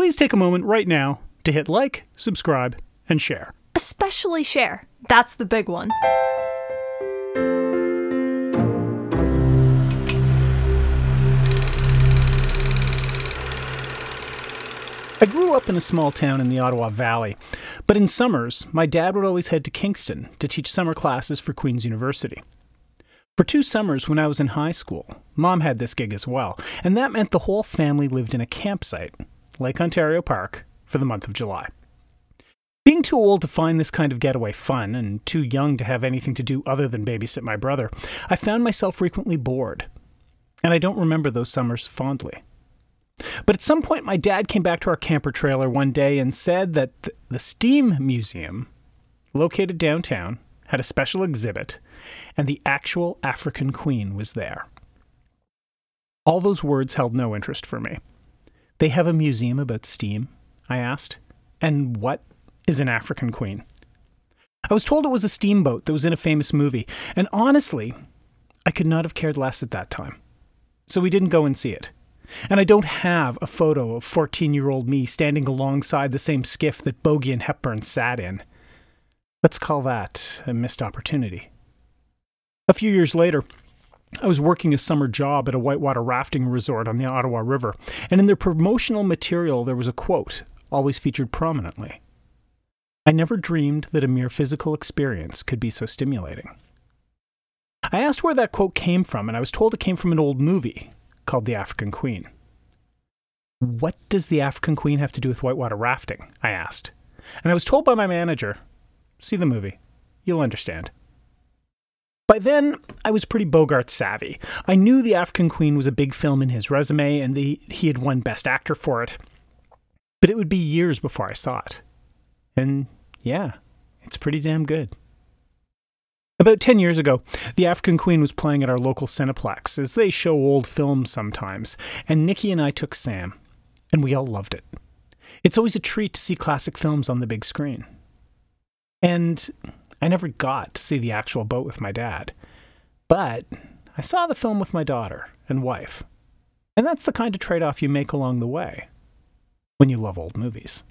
please take a moment right now to hit like, subscribe, and share. Especially share. That's the big one. I grew up in a small town in the Ottawa Valley, but in summers, my dad would always head to Kingston to teach summer classes for Queen's University. For two summers when I was in high school, mom had this gig as well, and that meant the whole family lived in a campsite, Lake Ontario Park, for the month of July. Being too old to find this kind of getaway fun and too young to have anything to do other than babysit my brother, I found myself frequently bored. And I don't remember those summers fondly. But at some point, my dad came back to our camper trailer one day and said that the Steam Museum, located downtown, had a special exhibit, and the actual African Queen was there. All those words held no interest for me. They have a museum about steam? I asked. And what is an African Queen? I was told it was a steamboat that was in a famous movie, and honestly, I could not have cared less at that time. So we didn't go and see it. And I don't have a photo of 14 year old me standing alongside the same skiff that Bogey and Hepburn sat in. Let's call that a missed opportunity. A few years later, I was working a summer job at a whitewater rafting resort on the Ottawa River, and in their promotional material there was a quote, always featured prominently. I never dreamed that a mere physical experience could be so stimulating. I asked where that quote came from, and I was told it came from an old movie called The African Queen. What does the African Queen have to do with whitewater rafting? I asked. And I was told by my manager, see the movie. You'll understand. By then, I was pretty Bogart savvy. I knew The African Queen was a big film in his resume and the, he had won Best Actor for it. But it would be years before I saw it. And yeah, it's pretty damn good. About 10 years ago, The African Queen was playing at our local Cineplex, as they show old films sometimes, and Nikki and I took Sam, and we all loved it. It's always a treat to see classic films on the big screen. And I never got to see the actual boat with my dad, but I saw the film with my daughter and wife. And that's the kind of trade off you make along the way when you love old movies.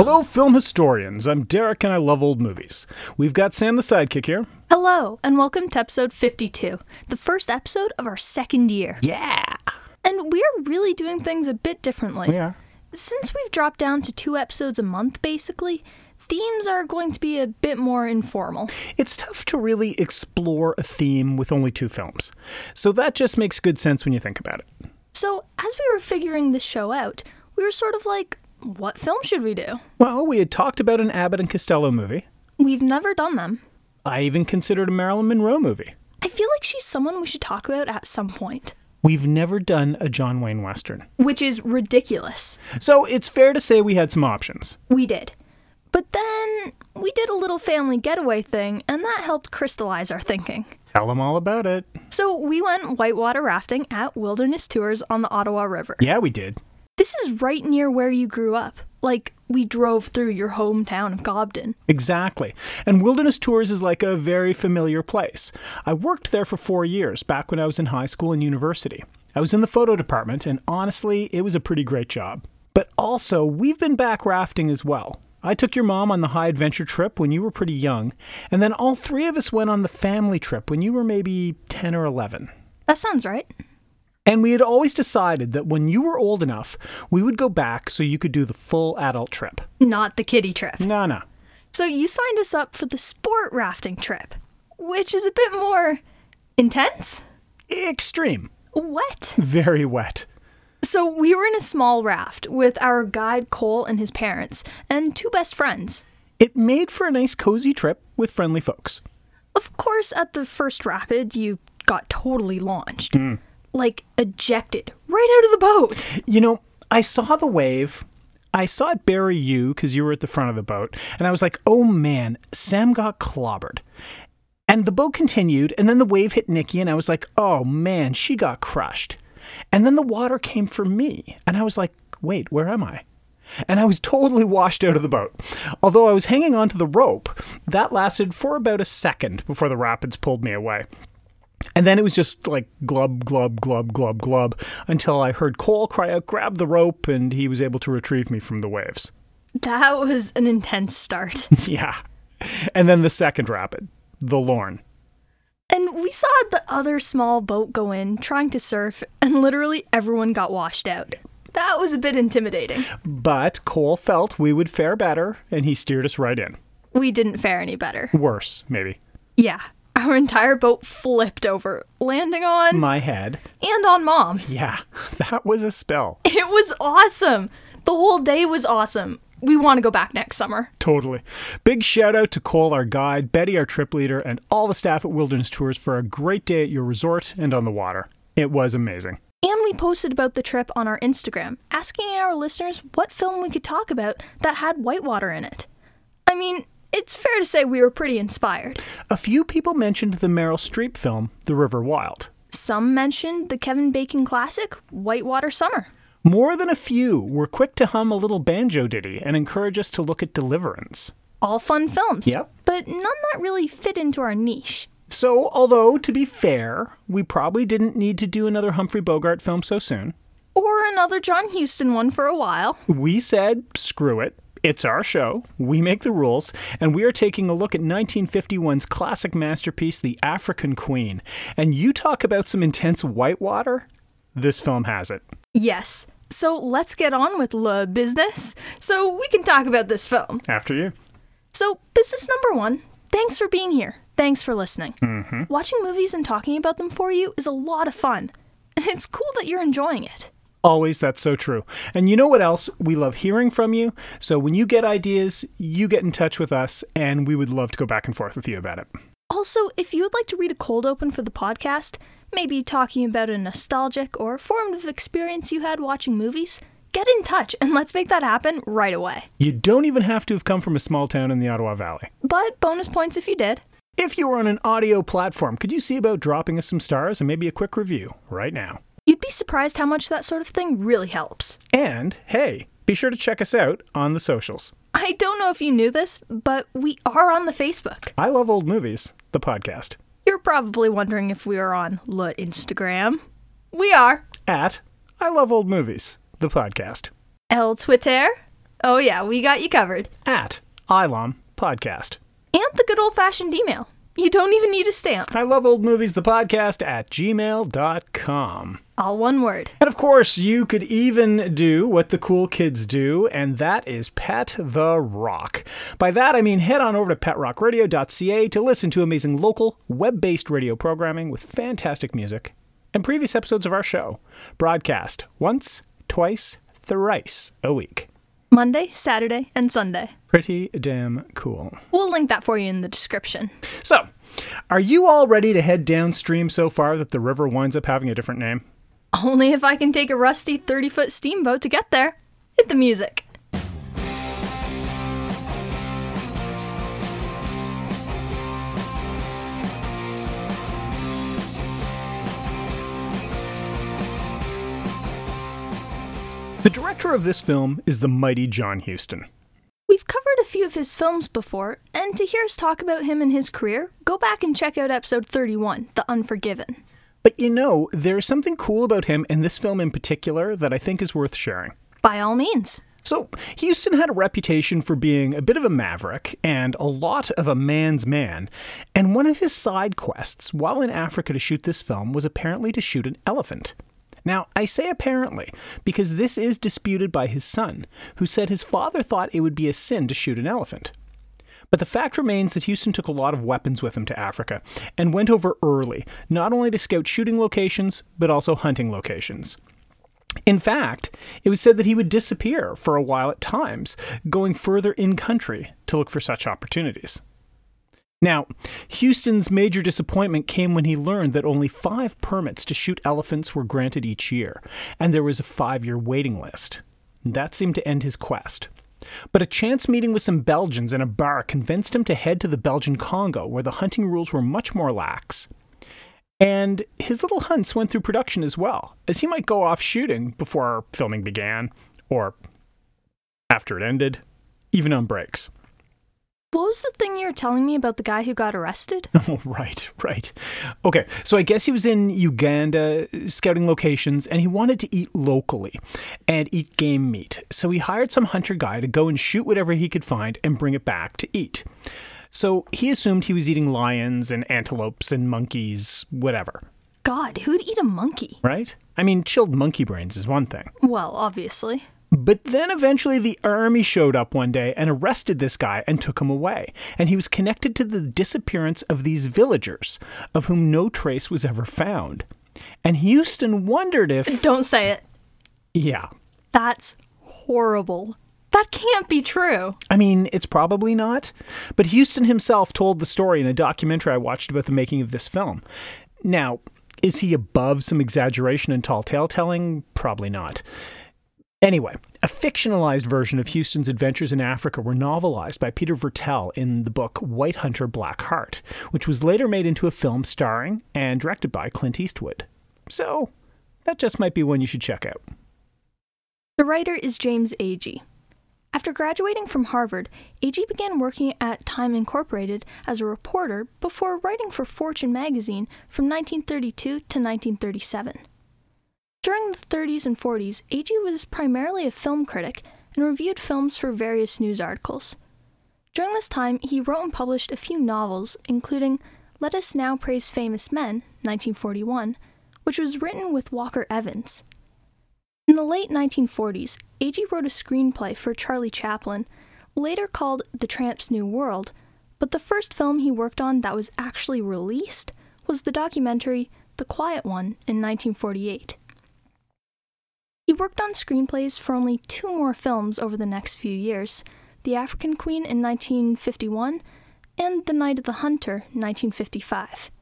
Hello, film historians. I'm Derek and I love old movies. We've got Sam the sidekick here. Hello, and welcome to episode 52, the first episode of our second year. Yeah. And we're really doing things a bit differently. We are. Since we've dropped down to two episodes a month, basically, themes are going to be a bit more informal. It's tough to really explore a theme with only two films. So that just makes good sense when you think about it. So, as we were figuring this show out, we were sort of like, what film should we do? Well, we had talked about an Abbott and Costello movie. We've never done them. I even considered a Marilyn Monroe movie. I feel like she's someone we should talk about at some point, We've never done a John Wayne Western. which is ridiculous. So it's fair to say we had some options. We did. But then we did a little family getaway thing, and that helped crystallize our thinking. Tell them all about it. So we went whitewater rafting at Wilderness Tours on the Ottawa River. Yeah, we did. This is right near where you grew up. Like, we drove through your hometown of Cobden. Exactly. And Wilderness Tours is like a very familiar place. I worked there for four years back when I was in high school and university. I was in the photo department, and honestly, it was a pretty great job. But also, we've been back rafting as well. I took your mom on the high adventure trip when you were pretty young, and then all three of us went on the family trip when you were maybe 10 or 11. That sounds right. And we had always decided that when you were old enough, we would go back so you could do the full adult trip. Not the kiddie trip. No, no. So you signed us up for the sport rafting trip, which is a bit more intense? Extreme. Wet. Very wet. So we were in a small raft with our guide Cole and his parents, and two best friends. It made for a nice cozy trip with friendly folks. Of course, at the first rapid, you got totally launched. Hmm. Like, ejected right out of the boat. You know, I saw the wave, I saw it bury you because you were at the front of the boat, and I was like, oh man, Sam got clobbered. And the boat continued, and then the wave hit Nikki, and I was like, oh man, she got crushed. And then the water came for me, and I was like, wait, where am I? And I was totally washed out of the boat. Although I was hanging onto the rope, that lasted for about a second before the rapids pulled me away. And then it was just like glub, glub, glub, glub, glub until I heard Cole cry out, grab the rope, and he was able to retrieve me from the waves. That was an intense start. yeah. And then the second rapid, the Lorne. And we saw the other small boat go in trying to surf, and literally everyone got washed out. That was a bit intimidating. But Cole felt we would fare better, and he steered us right in. We didn't fare any better. Worse, maybe. Yeah, our entire boat flipped over, landing on My head. and on mom. Yeah, that was a spell. It was awesome. The whole day was awesome. We want to go back next summer. Totally. Big shout out to Cole, our guide, Betty, our trip leader, and all the staff at Wilderness Tours for a great day at your resort and on the water. It was amazing. And we posted about the trip on our Instagram, asking our listeners what film we could talk about that had whitewater in it. I mean, it's fair to say we were pretty inspired. A few people mentioned the Meryl Streep film, The River Wild. Some mentioned the Kevin Bacon classic, Whitewater Summer. More than a few were quick to hum a little banjo ditty and encourage us to look at Deliverance. All fun films. Yep. But none that really fit into our niche. So, although to be fair, we probably didn't need to do another Humphrey Bogart film so soon, Or another John Huston one for a while. we said, screw it. It's our show. We make the rules. And we are taking a look at 1951's classic masterpiece, The African Queen. And you talk about some intense whitewater? This film has it. Yes. So let's get on with the business so we can talk about this film. After you. So, business number one thanks for being here. Thanks for listening. Mm-hmm. Watching movies and talking about them for you is a lot of fun. And it's cool that you're enjoying it. Always, that's so true. And you know what else? We love hearing from you. So when you get ideas, you get in touch with us, and we would love to go back and forth with you about it. Also, if you would like to read a cold open for the podcast, maybe talking about a nostalgic or formative experience you had watching movies, get in touch and let's make that happen right away. You don't even have to have come from a small town in the Ottawa Valley. But bonus points if you did. If you were on an audio platform, could you see about dropping us some stars and maybe a quick review right now? You'd be surprised how much that sort of thing really helps. And hey, be sure to check us out on the socials. I don't know if you knew this, but we are on the Facebook. I Love Old Movies, the podcast, You're probably wondering if we are on La Instagram. We are. at I Love Old Movies, the podcast, El Twitter. Oh yeah, we got you covered. at ILOM Podcast. And the good old fashioned email. You don't even need a stamp. I Love Old Movies, the podcast at gmail.com. All one word. And of course, you could even do what the cool kids do, and that is Pet the Rock. By that, I mean head on over to petrockradio.ca to listen to amazing local, web based radio programming with fantastic music and previous episodes of our show, broadcast once, twice, thrice a week. Monday, Saturday, and Sunday. Pretty damn cool. We'll link that for you in the description. So, are you all ready to head downstream so far that the river winds up having a different name? Only if I can take a rusty 30 foot steamboat to get there. Hit the music. The director of this film is the mighty John Huston. We've covered a few of his films before, and to hear us talk about him and his career, go back and check out episode 31, The Unforgiven. But you know, there's something cool about him and this film in particular that I think is worth sharing. By all means. So, Huston had a reputation for being a bit of a maverick and a lot of a man's man, and one of his side quests while in Africa to shoot this film was apparently to shoot an elephant. Now, I say apparently because this is disputed by his son, who said his father thought it would be a sin to shoot an elephant. But the fact remains that Huston took a lot of weapons with him to Africa and went over early, not only to scout shooting locations, but also hunting locations. In fact, it was said that he would disappear for a while at times, going further in country to look for such opportunities. Now, Huston's major disappointment came when he learned that only five permits to shoot elephants were granted each year, and there was a five year waiting list. That seemed to end his quest. But a chance meeting with some Belgians in a bar convinced him to head to the Belgian Congo, where the hunting rules were much more lax. And his little hunts went through production as well, as he might go off shooting before filming began, or after it ended, even on breaks. What was the thing you were telling me about the guy who got arrested? Oh, right, right. Okay, so I guess he was in Uganda scouting locations and he wanted to eat locally and eat game meat. So he hired some hunter guy to go and shoot whatever he could find and bring it back to eat. So he assumed he was eating lions and antelopes and monkeys, whatever. God, who'd eat a monkey? Right? I mean, chilled monkey brains is one thing. Well, obviously. But then eventually the army showed up one day and arrested this guy and took him away. And he was connected to the disappearance of these villagers, of whom no trace was ever found. And Huston wondered if. Don't say it. Yeah. That's horrible. That can't be true. I mean, it's probably not. But Huston himself told the story in a documentary I watched about the making of this film. Now, is he above some exaggeration and tall tale telling? Probably not. Anyway, a fictionalized version of Huston's adventures in Africa were novelized by Peter Viertel in the book White Hunter Black Heart, which was later made into a film starring and directed by Clint Eastwood. So, that just might be one you should check out. The writer is James Agee. After graduating from Harvard, Agee began working at Time Incorporated as a reporter before writing for Fortune magazine from 1932 to 1937. During the 30s and 40s, Agee was primarily a film critic and reviewed films for various news articles. During this time, he wrote and published a few novels, including Let Us Now Praise Famous Men, 1941, which was written with Walker Evans. In the late 1940s, Agee wrote a screenplay for Charlie Chaplin, later called The Tramp's New World, but the first film he worked on that was actually released was the documentary The Quiet One in 1948. He worked on screenplays for only two more films over the next few years The African Queen in 1951 and The Night of the Hunter 1955.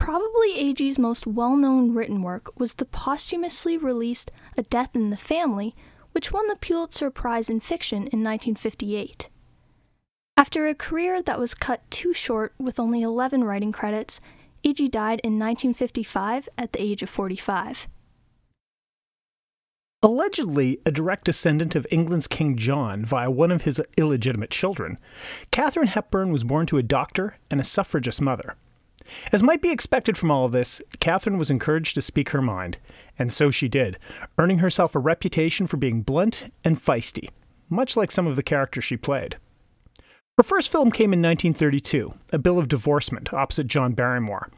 Probably Agee's most well known written work was the posthumously released A Death in the Family, which won the Pulitzer Prize in Fiction in 1958. After a career that was cut too short with only 11 writing credits, Agee died in 1955 at the age of 45. Allegedly a direct descendant of England's King John via one of his illegitimate children, Katharine Hepburn was born to a doctor and a suffragist mother. As might be expected from all of this, Katharine was encouraged to speak her mind, and so she did, earning herself a reputation for being blunt and feisty, much like some of the characters she played. Her first film came in 1932, A Bill of Divorcement, opposite John Barrymore.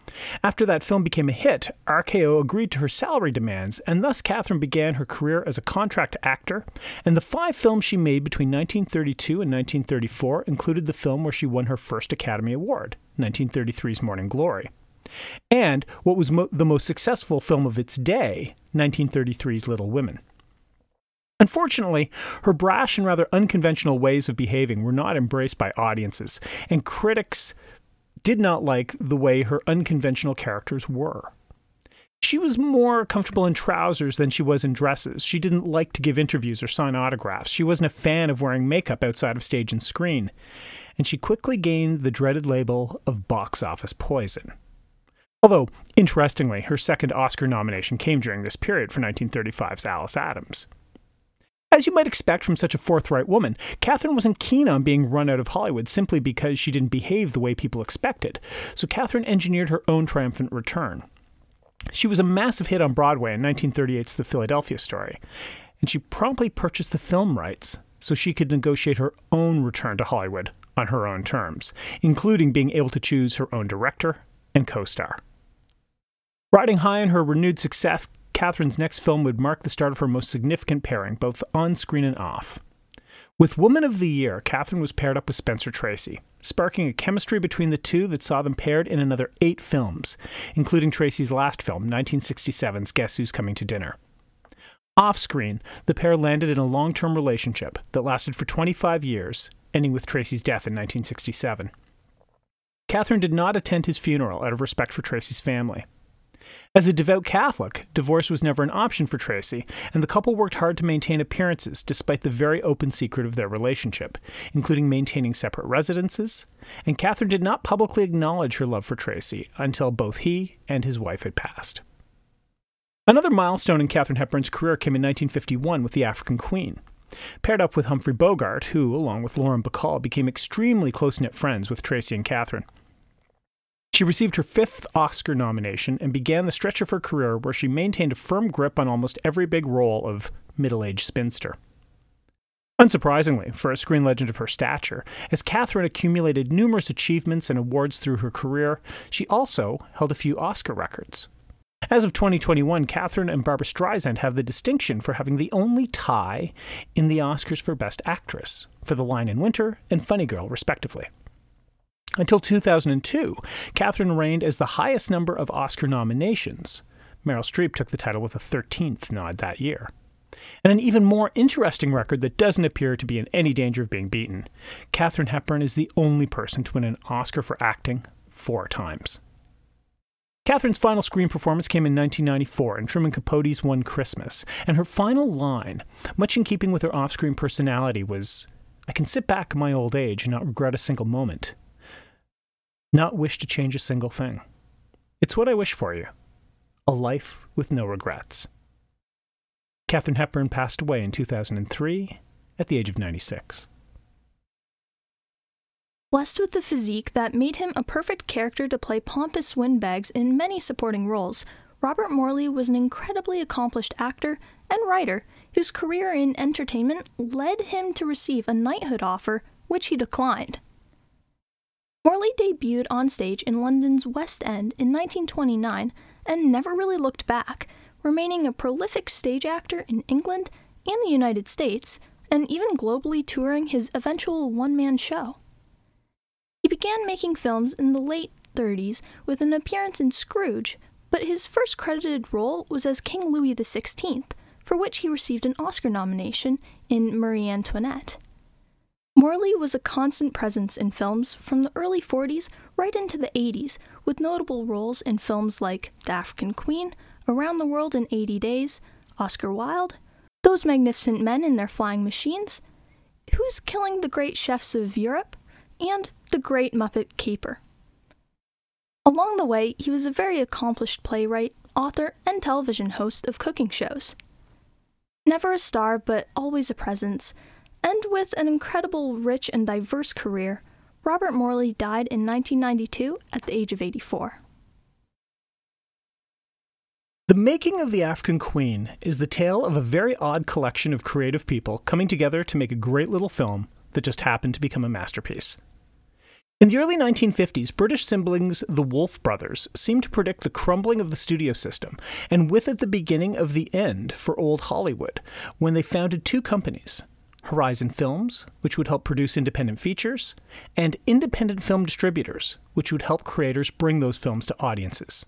After that film became a hit, RKO agreed to her salary demands, and thus Katharine began her career as a contract actor, and the five films she made between 1932 and 1934 included the film where she won her first Academy Award, 1933's Morning Glory. And what was mo- the most successful film of its day, 1933's Little Women. Unfortunately, her brash and rather unconventional ways of behaving were not embraced by audiences, and critics did not like the way her unconventional characters were. She was more comfortable in trousers than she was in dresses. She didn't like to give interviews or sign autographs. She wasn't a fan of wearing makeup outside of stage and screen. And she quickly gained the dreaded label of box office poison. Although, interestingly, her second Oscar nomination came during this period for 1935's Alice Adams. As you might expect from such a forthright woman, Katharine wasn't keen on being run out of Hollywood simply because she didn't behave the way people expected, so Katharine engineered her own triumphant return. She was a massive hit on Broadway in 1938's The Philadelphia Story, and she promptly purchased the film rights so she could negotiate her own return to Hollywood on her own terms, including being able to choose her own director and co star. Riding high on her renewed success, Katharine's next film would mark the start of her most significant pairing, both on screen and off. With Woman of the Year, Katharine was paired up with Spencer Tracy, sparking a chemistry between the two that saw them paired in another eight films, including Tracy's last film, 1967's Guess Who's Coming to Dinner. Off screen, the pair landed in a long term relationship that lasted for 25 years, ending with Tracy's death in 1967. Katharine did not attend his funeral out of respect for Tracy's family. As a devout Catholic, divorce was never an option for Tracy, and the couple worked hard to maintain appearances despite the very open secret of their relationship, including maintaining separate residences, and Katharine did not publicly acknowledge her love for Tracy until both he and his wife had passed. Another milestone in Katharine Hepburn's career came in 1951 with The African Queen. Paired up with Humphrey Bogart, who, along with Lauren Bacall, became extremely close knit friends with Tracy and Katharine. She received her fifth Oscar nomination and began the stretch of her career where she maintained a firm grip on almost every big role of middle aged spinster. Unsurprisingly, for a screen legend of her stature, as Katharine accumulated numerous achievements and awards through her career, she also held a few Oscar records. As of 2021, Katharine and Barbara Streisand have the distinction for having the only tie in the Oscars for Best Actress, for The Lion in Winter and Funny Girl, respectively. Until 2002, Katharine reigned as the highest number of Oscar nominations. Meryl Streep took the title with a 13th nod that year. And an even more interesting record that doesn't appear to be in any danger of being beaten Katharine Hepburn is the only person to win an Oscar for acting four times. Katharine's final screen performance came in 1994 in Truman Capote's One Christmas, and her final line, much in keeping with her off screen personality, was I can sit back in my old age and not regret a single moment not wish to change a single thing. It's what I wish for you a life with no regrets. Katharine Hepburn passed away in 2003 at the age of 96. Blessed with the physique that made him a perfect character to play pompous windbags in many supporting roles, Robert Morley was an incredibly accomplished actor and writer whose career in entertainment led him to receive a knighthood offer, which he declined. Morley debuted on stage in London's West End in 1929 and never really looked back, remaining a prolific stage actor in England and the United States, and even globally touring his eventual one man show. He began making films in the late 30s with an appearance in Scrooge, but his first credited role was as King Louis XVI, for which he received an Oscar nomination in Marie Antoinette. Morley was a constant presence in films from the early 40s right into the 80s, with notable roles in films like The African Queen, Around the World in 80 Days, Oscar Wilde, Those Magnificent Men in Their Flying Machines, Who's Killing the Great Chefs of Europe, and The Great Muppet Caper. Along the way, he was a very accomplished playwright, author, and television host of cooking shows. Never a star, but always a presence, and with an incredible, rich, and diverse career, Robert Morley died in 1992 at the age of 84. The Making of the African Queen is the tale of a very odd collection of creative people coming together to make a great little film that just happened to become a masterpiece. In the early 1950s, British siblings the Woolf brothers seemed to predict the crumbling of the studio system, and with it the beginning of the end for old Hollywood, when they founded two companies Horizon Films, which would help produce independent features, and independent film distributors, which would help creators bring those films to audiences.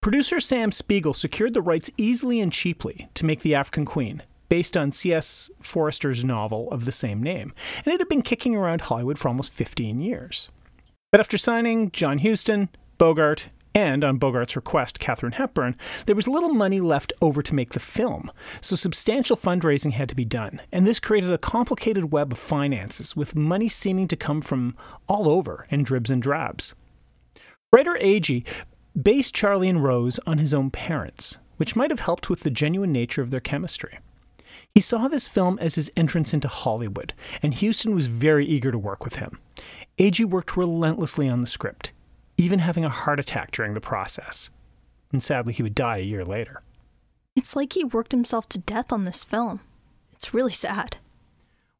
Producer Sam Spiegel secured the rights easily and cheaply to make The African Queen, based on C.S. Forester's novel of the same name, and it had been kicking around Hollywood for almost 15 years. But after signing John Huston, Bogart, and on Bogart's request, Katharine Hepburn, there was little money left over to make the film, so substantial fundraising had to be done, and this created a complicated web of finances, with money seeming to come from all over in dribs and drabs. Writer Agee based Charlie and Rose on his own parents, which might have helped with the genuine nature of their chemistry. He saw this film as his entrance into Hollywood, and Huston was very eager to work with him. Agee worked relentlessly on the script even having a heart attack during the process. And sadly, he would die a year later. It's like he worked himself to death on this film. It's really sad.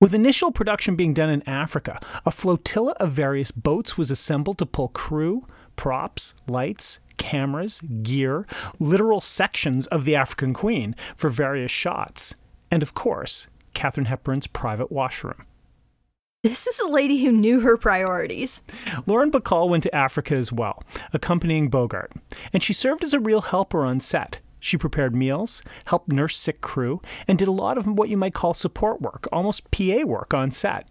With initial production being done in Africa, a flotilla of various boats was assembled to pull crew, props, lights, cameras, gear, literal sections of the African Queen for various shots, and of course, Katharine Hepburn's private washroom. This is a lady who knew her priorities. Lauren Bacall went to Africa as well, accompanying Bogart, and she served as a real helper on set. She prepared meals, helped nurse sick crew, and did a lot of what you might call support work, almost PA work on set.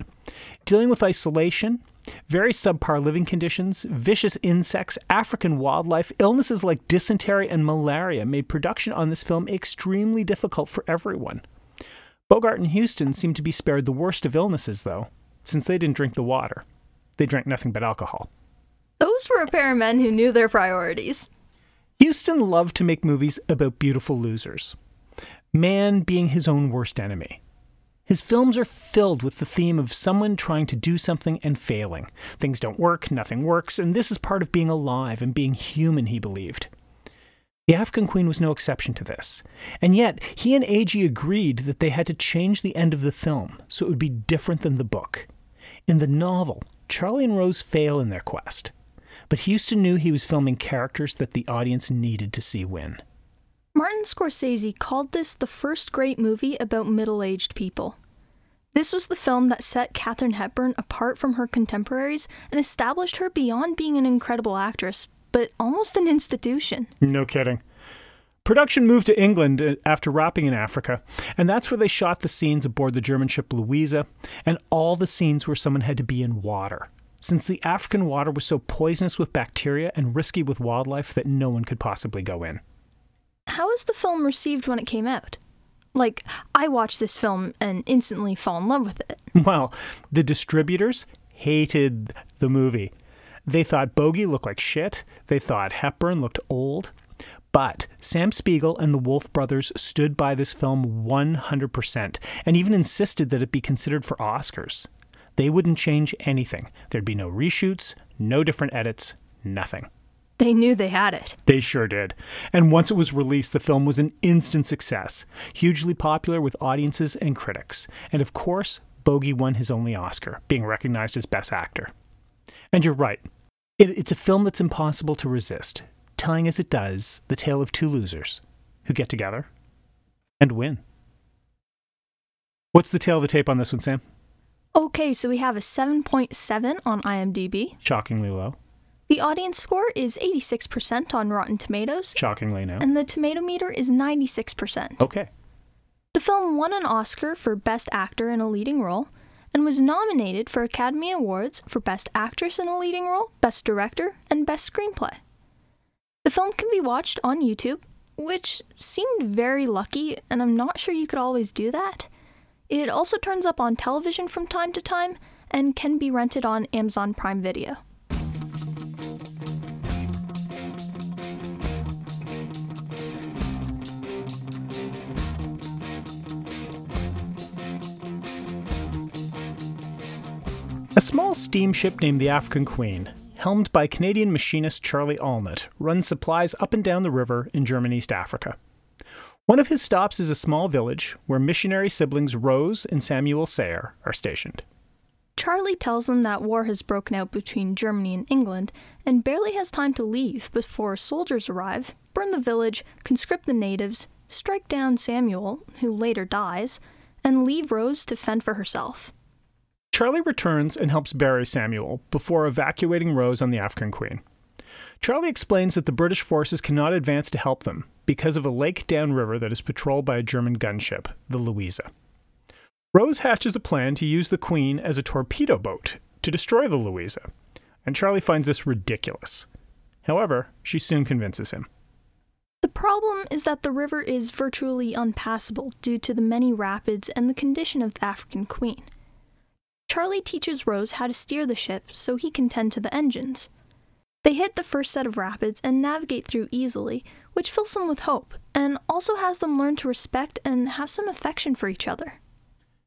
Dealing with isolation, Very subpar living conditions, vicious insects, African wildlife, illnesses like dysentery and malaria made production on this film extremely difficult for everyone. Bogart and Huston seemed to be spared the worst of illnesses, though, since they didn't drink the water. They drank nothing but alcohol. Those were a pair of men who knew their priorities. Huston loved to make movies about beautiful losers, man being his own worst enemy. His films are filled with the theme of someone trying to do something and failing. Things don't work, nothing works, and this is part of being alive and being human, he believed. The African Queen was no exception to this. And yet, he and Agee agreed that they had to change the end of the film so it would be different than the book. In the novel, Charlie and Rose fail in their quest. But Huston knew he was filming characters that the audience needed to see win. Martin Scorsese called this the first great movie about middle aged people. This was the film that set Katharine Hepburn apart from her contemporaries and established her beyond being an incredible actress, but almost an institution. No kidding. Production moved to England uh, after wrapping in Africa, and that's where they shot the scenes aboard the German ship Louisa, and all the scenes where someone had to be in water, since the African water was so poisonous with bacteria and risky with wildlife that no one could possibly go in. How was the film received when it came out? Like, I watched this film and instantly fall in love with it. Well, the distributors hated the movie. They thought Bogey looked like shit. They thought Hepburn looked old. But Sam Spiegel and the Woolf brothers stood by this film 100% and even insisted that it be considered for Oscars. They wouldn't change anything. There'd be no reshoots, no different edits, nothing. They knew they had it. They sure did. And once it was released, the film was an instant success, hugely popular with audiences and critics. And of course, Bogey won his only Oscar, being recognized as Best Actor. And you're right, it, it's a film that's impossible to resist, telling as it does the tale of two losers who get together and win. What's the tail of the tape on this one, Sam? Okay, so we have a 7.7 on IMDb. Shockingly low. The audience score is 86% on Rotten Tomatoes, Shockingly no. and the tomato meter is 96%. Okay. The film won an Oscar for Best Actor in a Leading Role and was nominated for Academy Awards for Best Actress in a Leading Role, Best Director, and Best Screenplay. The film can be watched on YouTube, which seemed very lucky, and I'm not sure you could always do that. It also turns up on television from time to time and can be rented on Amazon Prime Video. Small steamship named the African Queen, helmed by Canadian machinist Charlie Allnutt, runs supplies up and down the river in German East Africa. One of his stops is a small village where missionary siblings Rose and Samuel Sayer are stationed. Charlie tells them that war has broken out between Germany and England and barely has time to leave before soldiers arrive, burn the village, conscript the natives, strike down Samuel, who later dies, and leave Rose to fend for herself. Charlie returns and helps bury Samuel before evacuating Rose on the African Queen. Charlie explains that the British forces cannot advance to help them because of a lake downriver that is patrolled by a German gunship, the Louisa. Rose hatches a plan to use the Queen as a torpedo boat to destroy the Louisa, and Charlie finds this ridiculous. However, she soon convinces him. The problem is that the river is virtually unpassable due to the many rapids and the condition of the African Queen. Charlie teaches Rose how to steer the ship so he can tend to the engines. They hit the first set of rapids and navigate through easily, which fills them with hope and also has them learn to respect and have some affection for each other.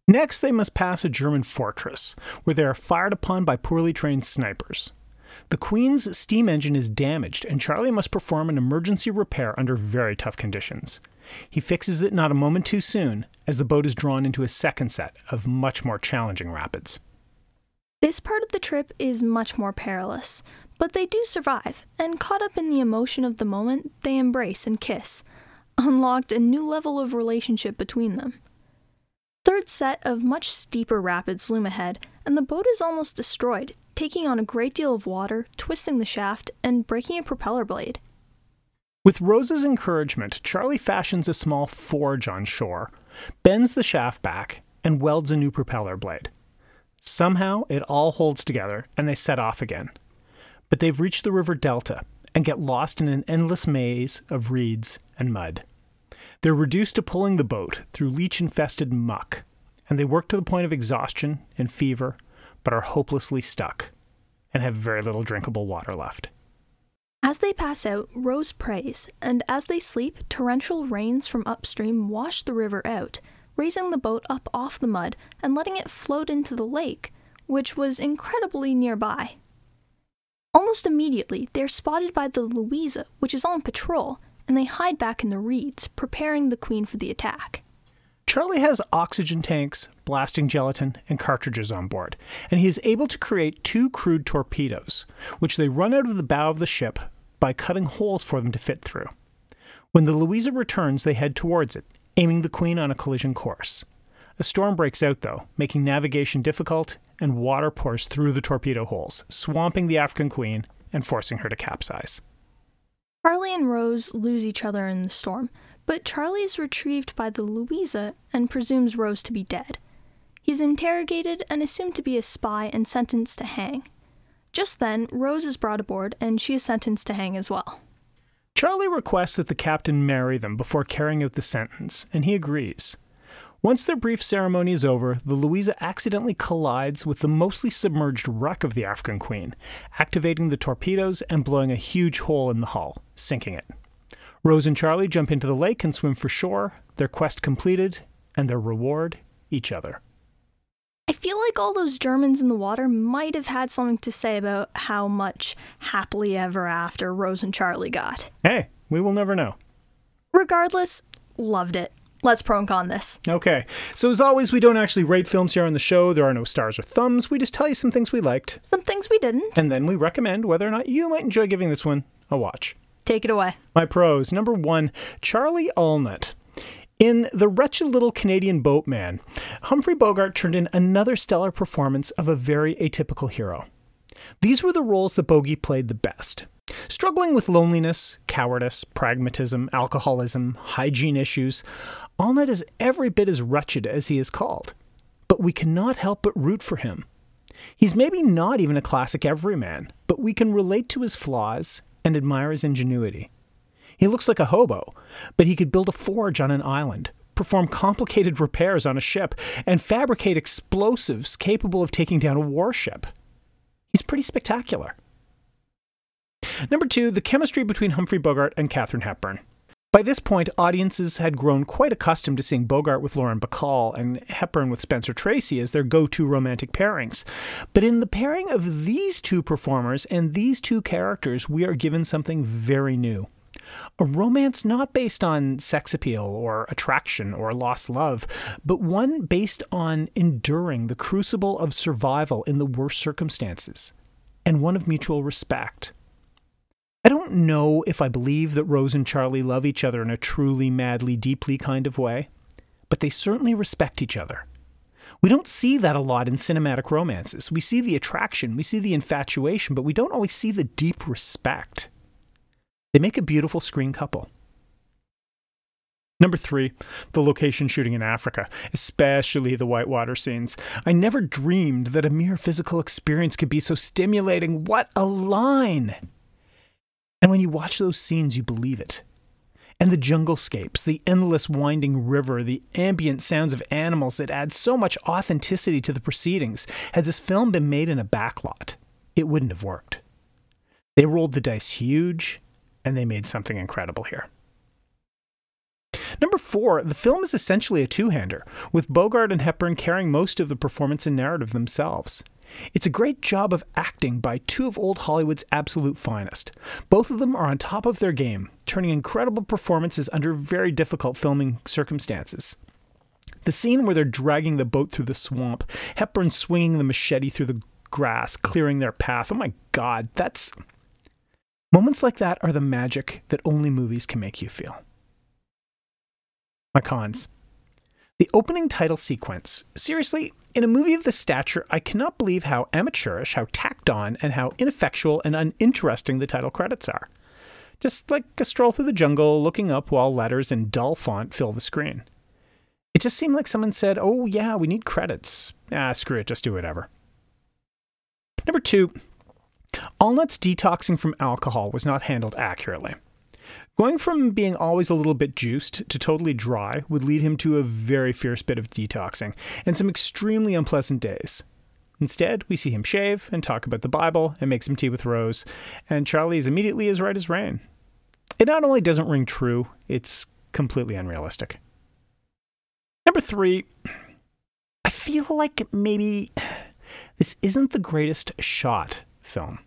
Next, they must pass a German fortress, where they are fired upon by poorly trained snipers. The Queen's steam engine is damaged, and Charlie must perform an emergency repair under very tough conditions. He fixes it not a moment too soon, as the boat is drawn into a second set of much more challenging rapids. This part of the trip is much more perilous, but they do survive, and caught up in the emotion of the moment, they embrace and kiss, unlocked a new level of relationship between them. Third set of much steeper rapids loom ahead, and the boat is almost destroyed, taking on a great deal of water, twisting the shaft, and breaking a propeller blade. With Rose's encouragement, Charlie fashions a small forge on shore, bends the shaft back, and welds a new propeller blade. Somehow it all holds together and they set off again. But they've reached the river delta and get lost in an endless maze of reeds and mud. They're reduced to pulling the boat through leech infested muck, and they work to the point of exhaustion and fever, but are hopelessly stuck and have very little drinkable water left. As they pass out, Rose prays, and as they sleep, torrential rains from upstream wash the river out, raising the boat up off the mud and letting it float into the lake, which was incredibly nearby. Almost immediately, they are spotted by the Louisa, which is on patrol, and they hide back in the reeds, preparing the Queen for the attack. Charlie has oxygen tanks, blasting gelatin, and cartridges on board, and he is able to create two crude torpedoes, which they run out of the bow of the ship by cutting holes for them to fit through. When the Louisa returns, they head towards it, aiming the Queen on a collision course. A storm breaks out, though, making navigation difficult, and water pours through the torpedo holes, swamping the African Queen and forcing her to capsize. Charlie and Rose lose each other in the storm, but Charlie is retrieved by the Louisa and presumes Rose to be dead. He's interrogated and assumed to be a spy and sentenced to hang. Just then, Rose is brought aboard and she is sentenced to hang as well. Charlie requests that the captain marry them before carrying out the sentence, and he agrees. Once their brief ceremony is over, the Louisa accidentally collides with the mostly submerged wreck of the African Queen, activating the torpedoes and blowing a huge hole in the hull, sinking it. Rose and Charlie jump into the lake and swim for shore, their quest completed, and their reward each other. I feel like all those Germans in the water might have had something to say about how much happily ever after Rose and Charlie got. Hey, we will never know. Regardless, loved it. Let's pro and con this. Okay, so as always, we don't actually rate films here on the show. There are no stars or thumbs. We just tell you some things we liked, Some things we didn't. and then we recommend whether or not you might enjoy giving this one a watch. Take it away. My pros. Number one, Charlie Allnutt. In The Wretched Little Canadian Boatman, Humphrey Bogart turned in another stellar performance of a very atypical hero. These were the roles that Bogey played the best. Struggling with loneliness, cowardice, pragmatism, alcoholism, hygiene issues, Allnutt is every bit as wretched as he is called. But we cannot help but root for him. He's maybe not even a classic everyman, but we can relate to his flaws and admire his ingenuity. He looks like a hobo, but he could build a forge on an island, perform complicated repairs on a ship, and fabricate explosives capable of taking down a warship. He's pretty spectacular. Number two, the chemistry between Humphrey Bogart and Katharine Hepburn. By this point, audiences had grown quite accustomed to seeing Bogart with Lauren Bacall and Hepburn with Spencer Tracy as their go to romantic pairings. But in the pairing of these two performers and these two characters, we are given something very new. A romance not based on sex appeal or attraction or lost love, but one based on enduring the crucible of survival in the worst circumstances, and one of mutual respect. Don't know if I believe that Rose and Charlie love each other in a truly, madly, deeply kind of way, but they certainly respect each other. We don't see that a lot in cinematic romances. We see the attraction, we see the infatuation, but we don't always see the deep respect. They make a beautiful screen couple. Number three, the location shooting in Africa, especially the whitewater scenes. I never dreamed that a mere physical experience could be so stimulating. What a line! And when you watch those scenes, you believe it. And the junglescapes, the endless winding river, the ambient sounds of animals that add so much authenticity to the proceedings. Had this film been made in a backlot, it wouldn't have worked. They rolled the dice huge, and they made something incredible here. Number four, the film is essentially a two hander, with Bogart and Hepburn carrying most of the performance and narrative themselves. It's a great job of acting by two of old Hollywood's absolute finest. Both of them are on top of their game, turning incredible performances under very difficult filming circumstances. The scene where they're dragging the boat through the swamp, Hepburn swinging the machete through the grass, clearing their path. Oh my god, that's. Moments like that are the magic that only movies can make you feel. My cons. The opening title sequence. Seriously, in a movie of this stature, I cannot believe how amateurish, how tacked on, and how ineffectual and uninteresting the title credits are. Just like a stroll through the jungle, looking up while letters in dull font fill the screen. It just seemed like someone said, Oh, yeah, we need credits. Ah, screw it, just do whatever. Number two, Allnutt's detoxing from alcohol was not handled accurately. Going from being always a little bit juiced to totally dry would lead him to a very fierce bit of detoxing and some extremely unpleasant days. Instead, we see him shave and talk about the Bible and make some tea with Rose, and Charlie is immediately as right as rain. It not only doesn't ring true, it's completely unrealistic. Number three, I feel like maybe this isn't the greatest shot film.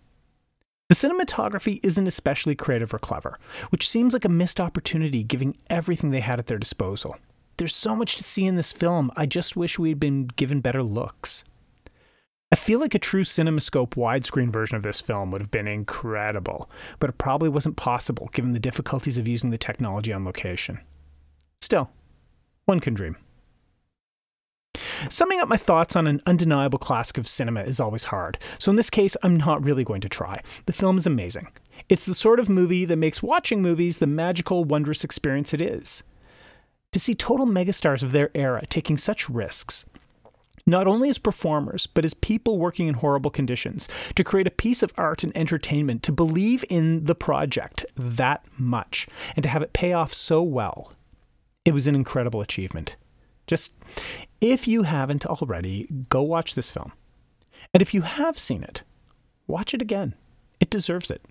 The cinematography isn't especially creative or clever, which seems like a missed opportunity given everything they had at their disposal. There's so much to see in this film, I just wish we'd been given better looks. I feel like a true CinemaScope widescreen version of this film would have been incredible, but it probably wasn't possible given the difficulties of using the technology on location. Still, one can dream. Summing up my thoughts on an undeniable classic of cinema is always hard, so in this case, I'm not really going to try. The film is amazing. It's the sort of movie that makes watching movies the magical, wondrous experience it is. To see total megastars of their era taking such risks, not only as performers, but as people working in horrible conditions, to create a piece of art and entertainment, to believe in the project that much, and to have it pay off so well, it was an incredible achievement. Just if you haven't already, go watch this film. And if you have seen it, watch it again. It deserves it.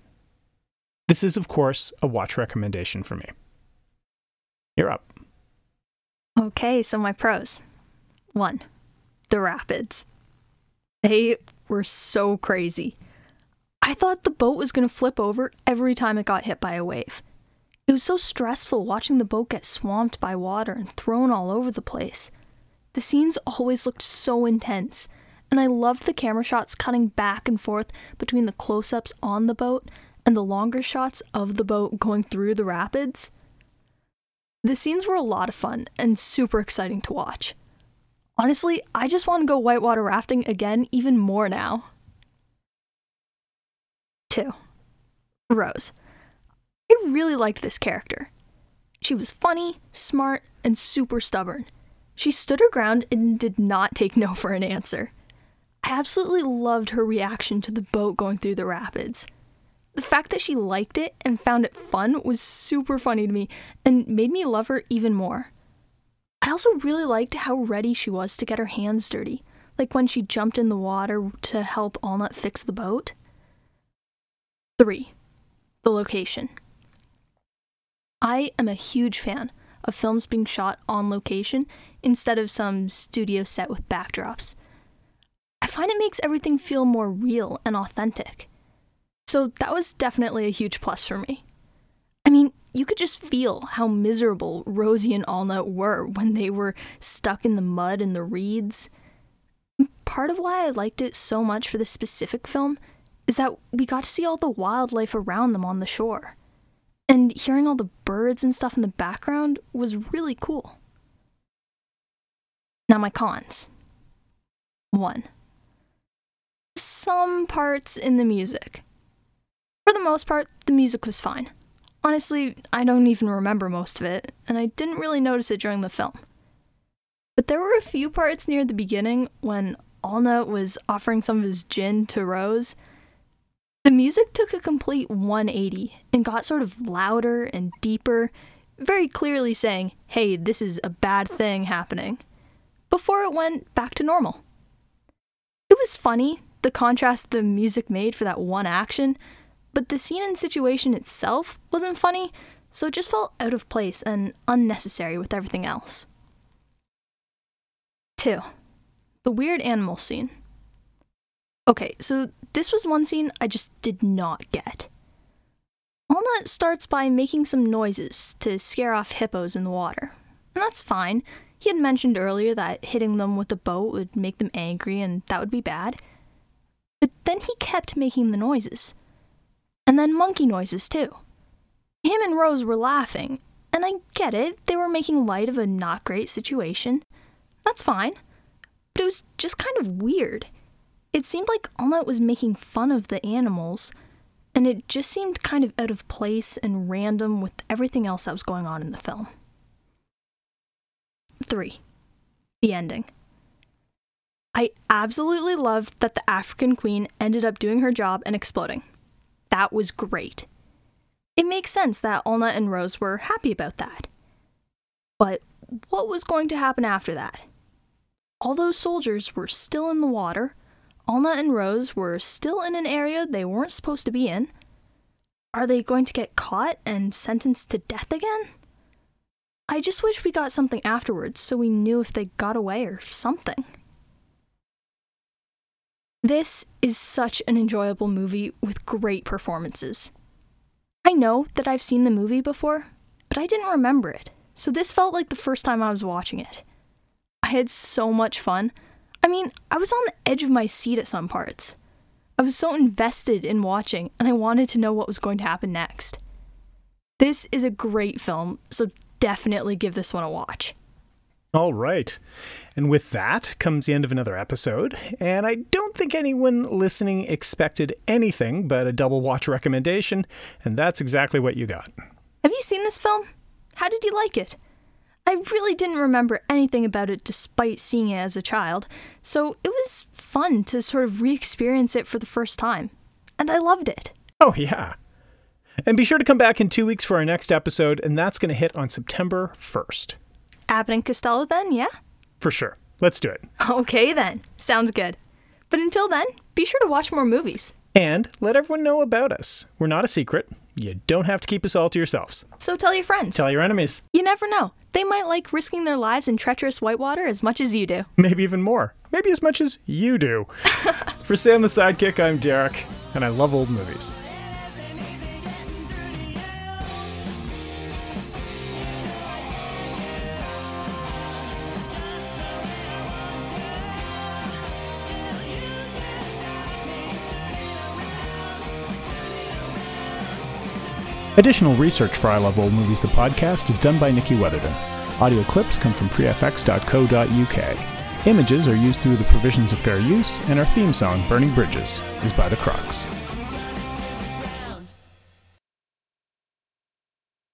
This is, of course, a watch recommendation for me. You're up. Okay, so my pros. One, the rapids. They were so crazy. I thought the boat was going to flip over every time it got hit by a wave. It was so stressful watching the boat get swamped by water and thrown all over the place. The scenes always looked so intense, and I loved the camera shots cutting back and forth between the close ups on the boat and the longer shots of the boat going through the rapids. The scenes were a lot of fun and super exciting to watch. Honestly, I just want to go whitewater rafting again even more now. 2. Rose. I really liked this character. She was funny, smart, and super stubborn. She stood her ground and did not take no for an answer. I absolutely loved her reaction to the boat going through the rapids. The fact that she liked it and found it fun was super funny to me and made me love her even more. I also really liked how ready she was to get her hands dirty, like when she jumped in the water to help Allnutt fix the boat. 3. The location. I am a huge fan of films being shot on location instead of some studio set with backdrops. I find it makes everything feel more real and authentic. So that was definitely a huge plus for me. I mean, you could just feel how miserable Rosie and Allnutt were when they were stuck in the mud and the reeds. Part of why I liked it so much for this specific film is that we got to see all the wildlife around them on the shore. And hearing all the birds and stuff in the background was really cool. Now, my cons. 1. Some parts in the music. For the most part, the music was fine. Honestly, I don't even remember most of it, and I didn't really notice it during the film. But there were a few parts near the beginning when Allnutt was offering some of his gin to Rose the music took a complete 180 and got sort of louder and deeper, very clearly saying, hey, this is a bad thing happening, before it went back to normal. It was funny, the contrast the music made for that one action, but the scene and situation itself wasn't funny, so it just felt out of place and unnecessary with everything else. 2. The weird animal scene. Okay, so this was one scene I just did not get. Allnutt starts by making some noises to scare off hippos in the water. And that's fine. He had mentioned earlier that hitting them with a boat would make them angry and that would be bad. But then he kept making the noises. And then monkey noises too. Him and Rose were laughing, and I get it, they were making light of a not great situation. That's fine. But it was just kind of weird. It seemed like Allnutt was making fun of the animals, and it just seemed kind of out of place and random with everything else that was going on in the film. 3. The ending. I absolutely loved that the African queen ended up doing her job and exploding. That was great. It makes sense that Allnutt and Rose were happy about that. But what was going to happen after that? All those soldiers were still in the water. Allnutt and Rose were still in an area they weren't supposed to be in. Are they going to get caught and sentenced to death again? I just wish we got something afterwards so we knew if they got away or something. This is such an enjoyable movie with great performances. I know that I've seen the movie before, but I didn't remember it, so this felt like the first time I was watching it. I had so much fun. I mean, I was on the edge of my seat at some parts. I was so invested in watching, and I wanted to know what was going to happen next. This is a great film, so definitely give this one a watch. All right. And with that comes the end of another episode. And I don't think anyone listening expected anything but a double watch recommendation. And that's exactly what you got. Have you seen this film? How did you like it? I really didn't remember anything about it despite seeing it as a child, so it was fun to sort of re experience it for the first time. And I loved it. Oh, yeah. And be sure to come back in two weeks for our next episode, and that's going to hit on September 1st. Abbott and Costello, then, yeah? For sure. Let's do it. Okay, then. Sounds good. But until then, be sure to watch more movies. And let everyone know about us. We're not a secret. You don't have to keep us all to yourselves. So tell your friends. Tell your enemies. You never know. They might like risking their lives in treacherous whitewater as much as you do. Maybe even more. Maybe as much as you do. For Sam the Sidekick, I'm Derek, and I love old movies. Additional research for I Love Old Movies, the podcast, is done by Nikki Weatherden. Audio clips come from freefx.co.uk. Images are used through the provisions of fair use, and our theme song, Burning Bridges, is by The Crocs.